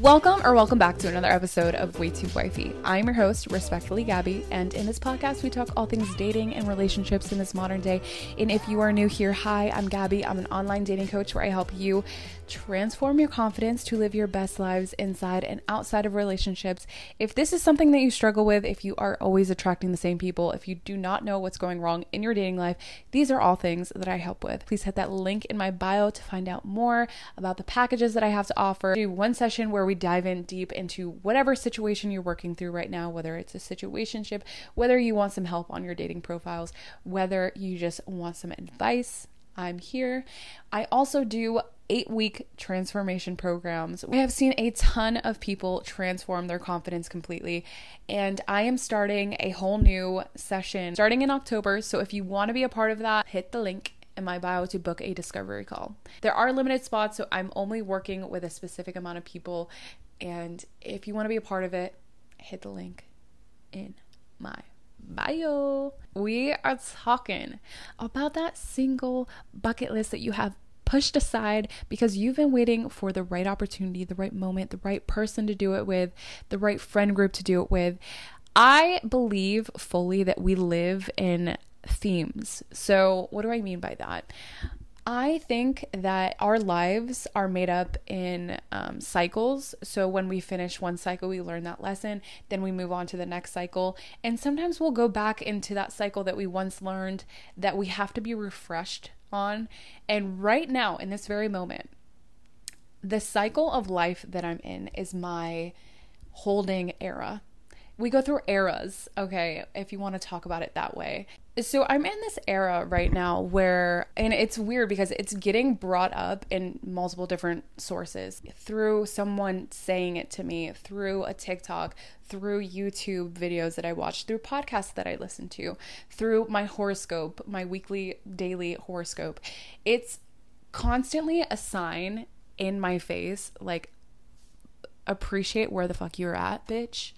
Welcome or welcome back to another episode of Way Too Wifey. I'm your host, respectfully Gabby, and in this podcast we talk all things dating and relationships in this modern day. And if you are new here, hi, I'm Gabby. I'm an online dating coach where I help you transform your confidence to live your best lives inside and outside of relationships. If this is something that you struggle with, if you are always attracting the same people, if you do not know what's going wrong in your dating life, these are all things that I help with. Please hit that link in my bio to find out more about the packages that I have to offer. Do one session where we dive in deep into whatever situation you're working through right now, whether it's a situationship, whether you want some help on your dating profiles, whether you just want some advice. I'm here. I also do eight week transformation programs. We have seen a ton of people transform their confidence completely, and I am starting a whole new session starting in October. So if you want to be a part of that, hit the link in my bio to book a discovery call. There are limited spots, so I'm only working with a specific amount of people. And if you want to be a part of it, hit the link in my bio. We are talking about that single bucket list that you have pushed aside because you've been waiting for the right opportunity, the right moment, the right person to do it with, the right friend group to do it with. I believe fully that we live in themes. So, what do I mean by that? I think that our lives are made up in um, cycles. So when we finish one cycle, we learn that lesson, then we move on to the next cycle. And sometimes we'll go back into that cycle that we once learned that we have to be refreshed on. And right now, in this very moment, the cycle of life that I'm in is my holding era we go through eras, okay, if you want to talk about it that way. So I'm in this era right now where, and it's weird because it's getting brought up in multiple different sources through someone saying it to me, through a TikTok, through YouTube videos that I watch, through podcasts that I listen to, through my horoscope, my weekly, daily horoscope. It's constantly a sign in my face like, appreciate where the fuck you're at, bitch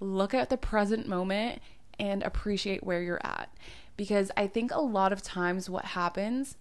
look at the present moment and appreciate where you're at. Because I think a lot of times what happens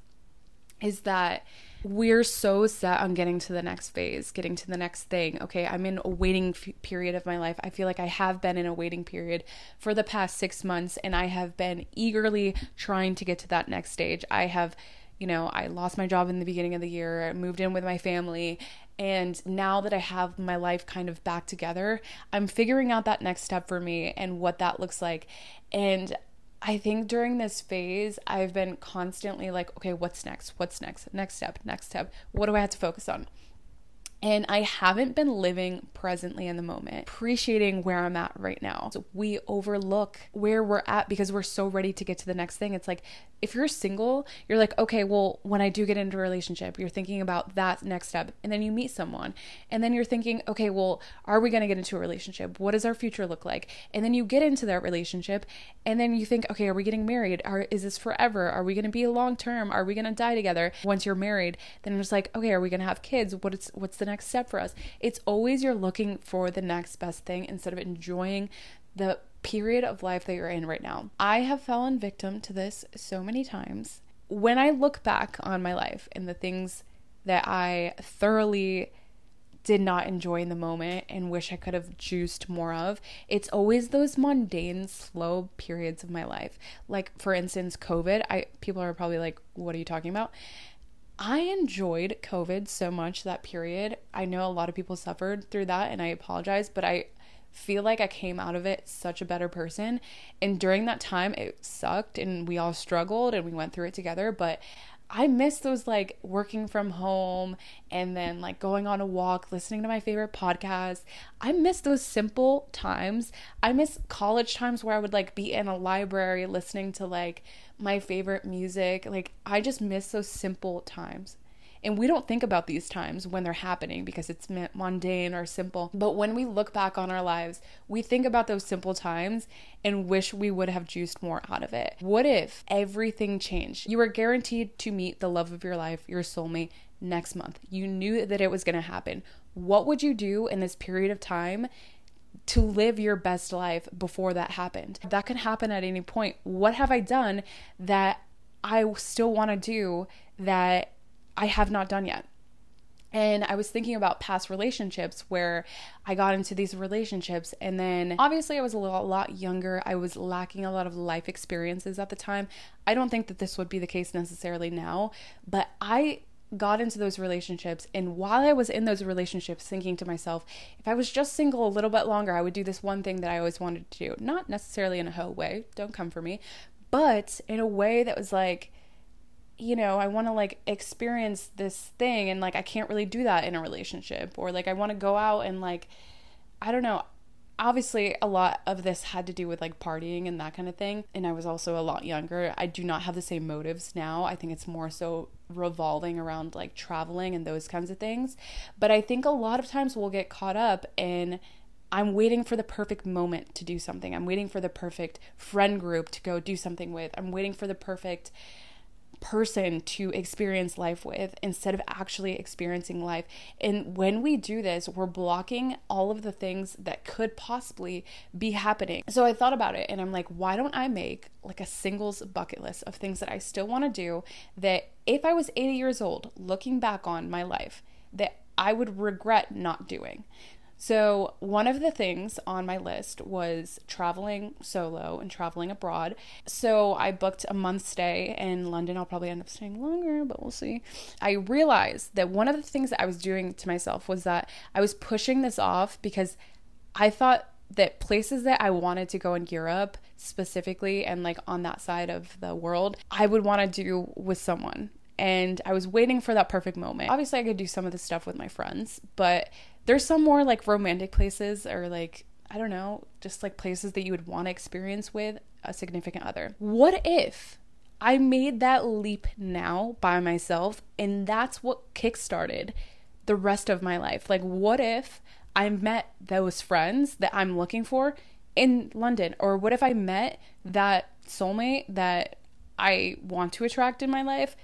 is that we're so set on getting to the next phase, getting to the next thing. Okay, I'm in a waiting f- period of my life. I feel like I have been in a waiting period for the past six months, and I have been eagerly trying to get to that next stage. I have, you know, I lost my job in the beginning of the year, moved in with my family, and now that I have my life kind of back together, I'm figuring out that next step for me and what that looks like. And I think during this phase, I've been constantly like, okay, what's next? What's next? Next step, next step. What do I have to focus on? And I haven't been living presently in the moment, appreciating where I'm at right now. So we overlook where we're at because we're so ready to get to the next thing. It's like if you're single, you're like, okay, well, when I do get into a relationship, you're thinking about that next step. And then you meet someone. And then you're thinking, okay, well, are we going to get into a relationship? What does our future look like? And then you get into that relationship. And then you think, okay, are we getting married? Are, is this forever? Are we going to be long term? Are we going to die together? Once you're married, then it's like, okay, are we going to have kids? What is, what's the next next step for us. It's always you're looking for the next best thing instead of enjoying the period of life that you're in right now. I have fallen victim to this so many times. When I look back on my life and the things that I thoroughly did not enjoy in the moment and wish I could have juiced more of. It's always those mundane, slow periods of my life. Like for instance, COVID. I people are probably like, "What are you talking about?" I enjoyed COVID so much that period. I know a lot of people suffered through that and I apologize, but I feel like I came out of it such a better person. And during that time, it sucked and we all struggled and we went through it together. But I miss those like working from home and then like going on a walk, listening to my favorite podcast. I miss those simple times. I miss college times where I would like be in a library listening to like my favorite music. Like I just miss those simple times. And we don't think about these times when they're happening because it's mundane or simple. But when we look back on our lives, we think about those simple times and wish we would have juiced more out of it. What if everything changed? You were guaranteed to meet the love of your life, your soulmate, next month. You knew that it was going to happen. What would you do in this period of time to live your best life before that happened? That can happen at any point. What have I done that I still want to do that I have not done yet. And I was thinking about past relationships where I got into these relationships. And then obviously, I was a lot, lot younger. I was lacking a lot of life experiences at the time. I don't think that this would be the case necessarily now, but I got into those relationships and while I was in those relationships thinking to myself if I was just single a little bit longer I would do this one thing that I always wanted to do not necessarily in a hoe way don't come for me but in a way that was like you know, I want to like experience this thing and like I can't really do that in a relationship or like I want to go out and like I don't know. Obviously, a lot of this had to do with like partying and that kind of thing. And I was also a lot younger. I do not have the same motives now. I think it's more so revolving around like traveling and those kinds of things. But I think a lot of times we'll get caught up in I'm waiting for the perfect moment to do something. I'm waiting for the perfect friend group to go do something with. I'm waiting for the perfect person to experience life with instead of actually experiencing life. And when we do this, we're blocking all of the things that could possibly be happening. So I thought about it and I'm like, why don't I make like a singles bucket list of things that I still want to do that if I was 80 years old, looking back on my life, that I would regret not doing. So, one of the things on my list was traveling solo and traveling abroad. So, I booked a month stay in London. I'll probably end up staying longer, but we'll see. I realized that one of the things that I was doing to myself was that I was pushing this off because I thought that places that I wanted to go in Europe specifically and like on that side of the world, I would want to do with someone. And I was waiting for that perfect moment. Obviously, I could do some of this stuff with my friends, but there's some more like romantic places or like I don't know, just like places that you would want to experience with a significant other. What if I made that leap now by myself and that's what kickstarted the rest of my life? Like, what if I met those friends that I'm looking for in London? Or what if I met that soulmate that I want to attract in my life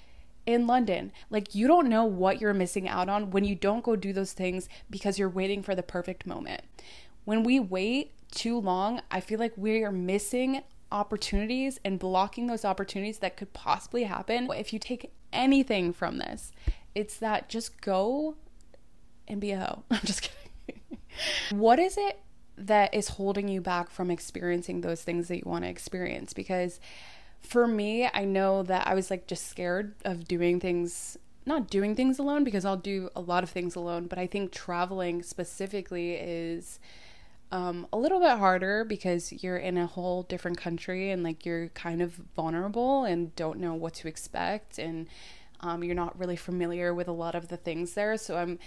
in London. Like, you don't know what you're missing out on when you don't go do those things because you're waiting for the perfect moment. When we wait too long, I feel like we are missing opportunities and blocking those opportunities that could possibly happen. If you take anything from this, it's that just go and be a hoe. I'm just kidding. what is it that is holding you back from experiencing those things that you want to experience? Because for me, I know that I was like just scared of doing things, not doing things alone because I'll do a lot of things alone, but I think traveling specifically is um, a little bit harder because you're in a whole different country and like you're kind of vulnerable and don't know what to expect and um, you're not really familiar with a lot of the things there. So I'm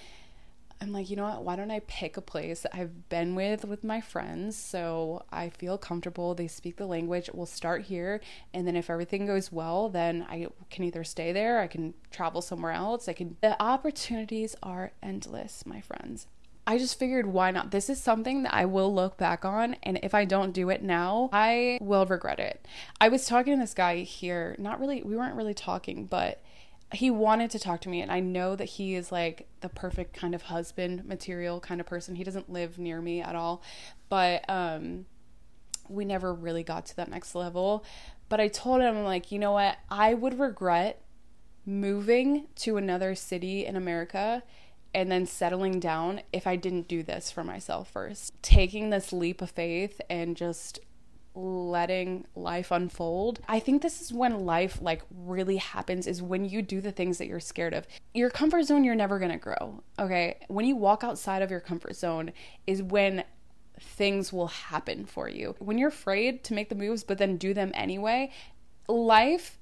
I'm like, you know what? Why don't I pick a place I've been with with my friends so I feel comfortable? They speak the language. We'll start here. And then if everything goes well, then I can either stay there, I can travel somewhere else. I can. The opportunities are endless, my friends. I just figured why not? This is something that I will look back on, and if I don't do it now, I will regret it. I was talking to this guy here, not really, we weren't really talking, but he wanted to talk to me and I know that he is like the perfect kind of husband material kind of person. He doesn't live near me at all, but um we never really got to that next level. But I told him like, you know what? I would regret moving to another city in America and then settling down if I didn't do this for myself first. Taking this leap of faith and just letting life unfold. I think this is when life like really happens is when you do the things that you're scared of. Your comfort zone you're never going to grow. Okay? When you walk outside of your comfort zone is when things will happen for you. When you're afraid to make the moves but then do them anyway, life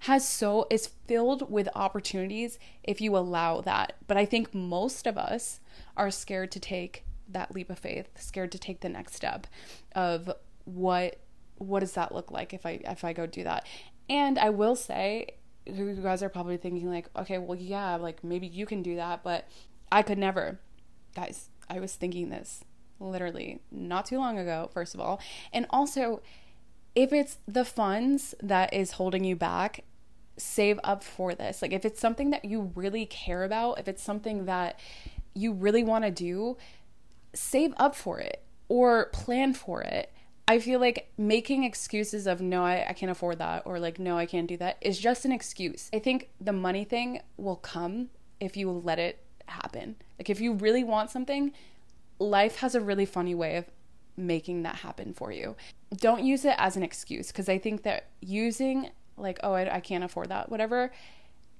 has so is filled with opportunities if you allow that. But I think most of us are scared to take that leap of faith, scared to take the next step of what what does that look like if I if I go do that? And I will say you guys are probably thinking like, okay, well yeah, like maybe you can do that, but I could never. Guys, I was thinking this literally not too long ago, first of all. And also, if it's the funds that is holding you back, save up for this. Like if it's something that you really care about, if it's something that you really want to do, save up for it or plan for it I feel like making excuses of no, I, I can't afford that or like no, I can't do that is just an excuse. I think the money thing will come if you let it happen. Like if you really want something, life has a really funny way of making that happen for you. Don't use it as an excuse because I think that using like oh I, I can't afford that whatever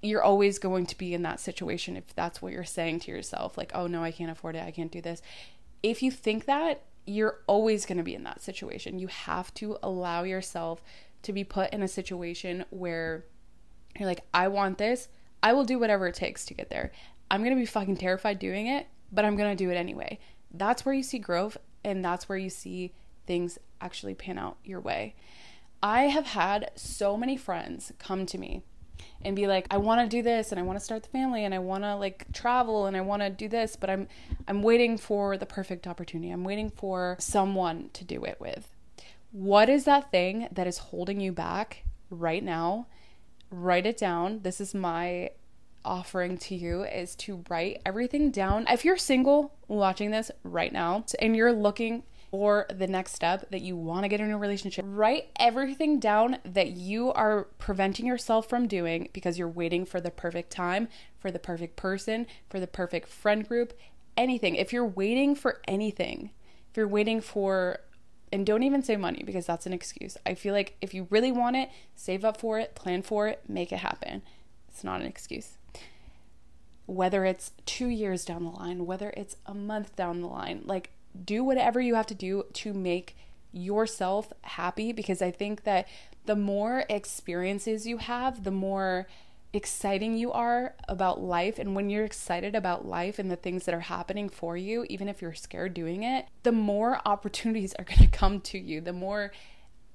you're always going to be in that situation if that's what you're saying to yourself like oh no I can't afford it I can't do this if you think that you're always going to be in that situation. You have to allow yourself to be put in a situation where you're like I want this. I will do whatever it takes to get there. I'm going to be fucking terrified doing it but I'm going to do it anyway. That's where you see growth and that's where you see things actually pan out your way. I have had so many friends come to me and be like I want to do this and I want to start the family and I want to like travel and I want to do this but I'm I'm waiting for the perfect opportunity. I'm waiting for someone to do it with. What is that thing that is holding you back right now? Write it down. This is my offering to you is to write everything down. If you're single watching this right now and you're looking or the next step that you want to get in a relationship, write everything down that you are preventing yourself from doing because you're waiting for the perfect time, for the perfect person, for the perfect friend group, anything. If you're waiting for anything, if you're waiting for and don't even say money because that's an excuse. I feel like if you really want it, save up for it, plan for it, make it happen. It's not an excuse. Whether it's two years down the line, whether it's a month down the line, like do whatever you have to do to make yourself happy because I think that the more experiences you have, the more exciting you are about life. And when you're excited about life and the things that are happening for you, even if you're scared doing it, the more opportunities are going to come to you, the more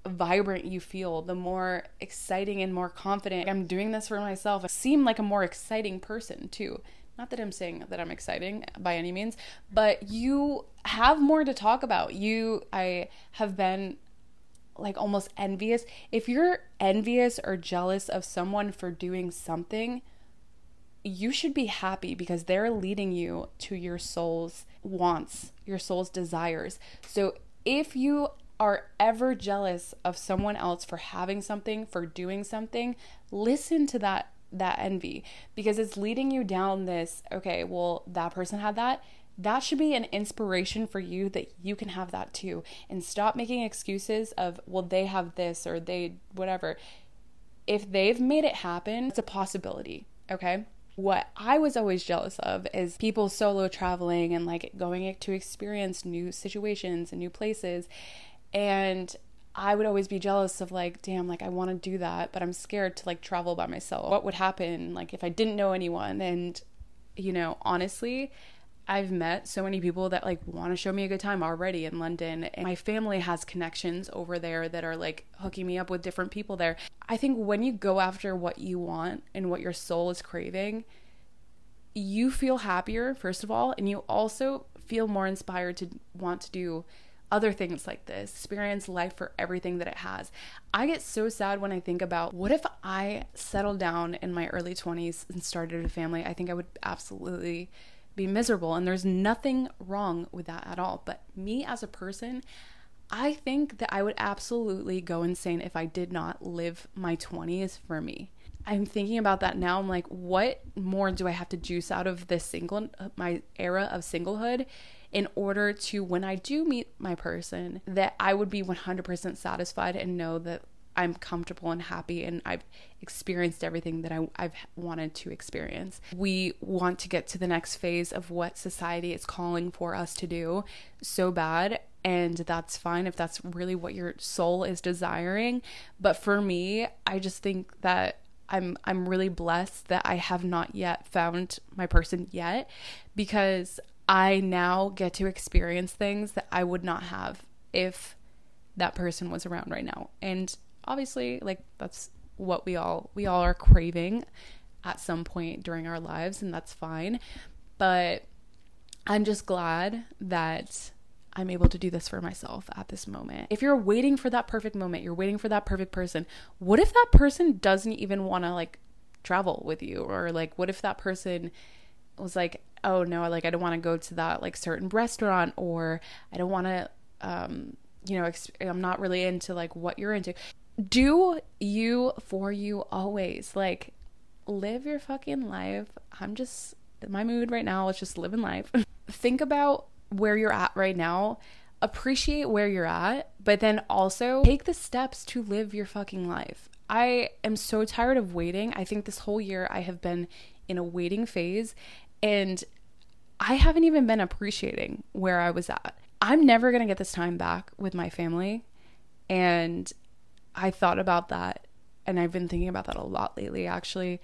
vibrant you feel, the more exciting and more confident. I'm doing this for myself. I seem like a more exciting person too. Not that I'm saying that I'm exciting by any means, but you have more to talk about. You, I have been like almost envious. If you're envious or jealous of someone for doing something, you should be happy because they're leading you to your soul's wants, your soul's desires. So if you are ever jealous of someone else for having something, for doing something, listen to that that envy. Because it's leading you down this okay well that person had that. That should be an inspiration for you that you can have that too. And stop making excuses of well they have this or they whatever. If they've made it happen it's a possibility okay? What I was always jealous of is people solo traveling and like going to experience new situations and new places. And I would always be jealous of like, damn, like I want to do that, but I'm scared to like travel by myself. What would happen like if I didn't know anyone? And you know, honestly, I've met so many people that like want to show me a good time already in London. And my family has connections over there that are like hooking me up with different people there. I think when you go after what you want and what your soul is craving, you feel happier, first of all, and you also feel more inspired to want to do other things like this, experience life for everything that it has. I get so sad when I think about what if I settled down in my early 20s and started a family? I think I would absolutely be miserable. And there's nothing wrong with that at all. But me as a person, I think that I would absolutely go insane if I did not live my 20s for me. I'm thinking about that now. I'm like, what more do I have to juice out of this single, my era of singlehood? In order to when I do meet my person that I would be 100% satisfied and know that I'm comfortable and happy and I've experienced everything that I, have wanted to experience. We want to get to the next phase of what society is calling for us to do so bad. And that's fine if that's really what your soul is desiring. But for me, I just think that I'm I'm really blessed that I have not yet found my person yet because I now get to experience things that I would not have if that person was around right now. And obviously, like that's what we all we all are craving at some point during our lives and that's fine. But I'm just glad that I'm able to do this for myself at this moment. If you're waiting for that perfect moment, you're waiting for that perfect person, what if that person doesn't even want to like travel with you or like what if that person was like oh no like i don't want to go to that like certain restaurant or i don't want to um you know i'm not really into like what you're into do you for you always like live your fucking life i'm just my mood right now is just living life. Think about where you're at right now. Appreciate where you're at, but then also take the steps to live your fucking life. I am so tired of waiting. I think this whole year I have been in a waiting phase and I haven't even been appreciating where I was at. I'm never going to get this time back with my family. And I thought about that and I've been thinking about that a lot lately actually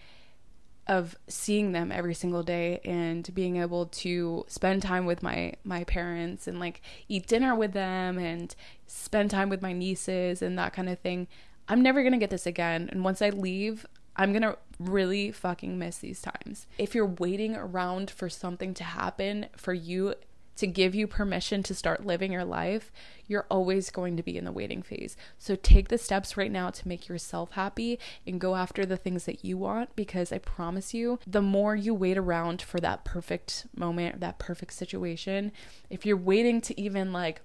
of seeing them every single day and being able to spend time with my my parents and like eat dinner with them and spend time with my nieces and that kind of thing. I'm never going to get this again and once I leave, I'm going to really fucking miss these times. If you're waiting around for something to happen for you to give you permission to start living your life, you're always going to be in the waiting phase. So take the steps right now to make yourself happy and go after the things that you want because I promise you, the more you wait around for that perfect moment, that perfect situation, if you're waiting to even like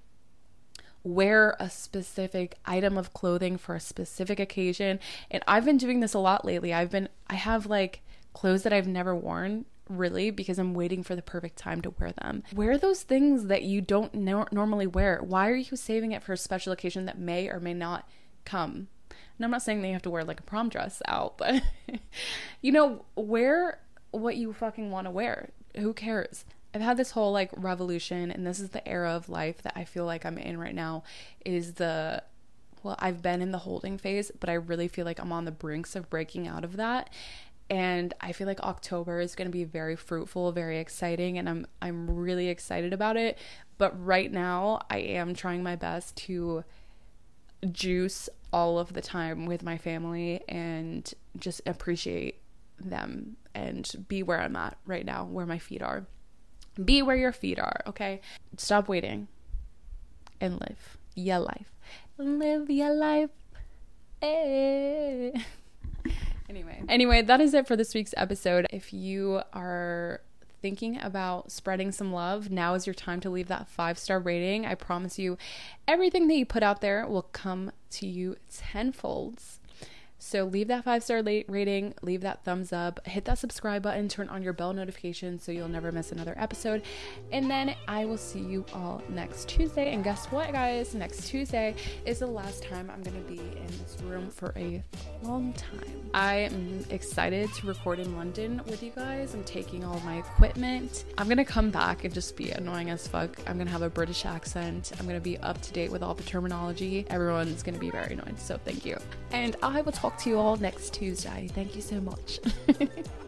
wear a specific item of clothing for a specific occasion, and I've been doing this a lot lately. I've been I have like clothes that I've never worn really because I'm waiting for the perfect time to wear them. Wear those things that you don't no- normally wear. Why are you saving it for a special occasion that may or may not come? And I'm not saying that you have to wear like a prom dress out, but you know, wear what you fucking want to wear. Who cares? I've had this whole like revolution, and this is the era of life that I feel like I'm in right now. Is the well, I've been in the holding phase, but I really feel like I'm on the brinks of breaking out of that and I feel like October is going to be very fruitful, very exciting and I'm I'm really excited about it. But right now, I am trying my best to juice all of the time with my family and just appreciate them and be where I'm at right now, where my feet are. Be where your feet are, okay? Stop waiting and live your life. Live your life. Hey. Eh. Anyway, anyway, that is it for this week's episode. If you are thinking about spreading some love, now is your time to leave that five star rating. I promise you, everything that you put out there will come to you tenfolds. So leave that five star rating, leave that thumbs up, hit that subscribe button, turn on your bell notification so you'll never miss another episode. And then I will see you all next Tuesday. And guess what, guys? Next Tuesday is the last time I'm going to be in this room for a long time. I am excited to record in London with you guys. I'm taking all my equipment. I'm going to come back and just be annoying as fuck. I'm going to have a British accent. I'm going to be up to date with all the terminology. Everyone's going to be very annoyed. So thank you. And I will talk talk to you all next Tuesday. Thank you so much.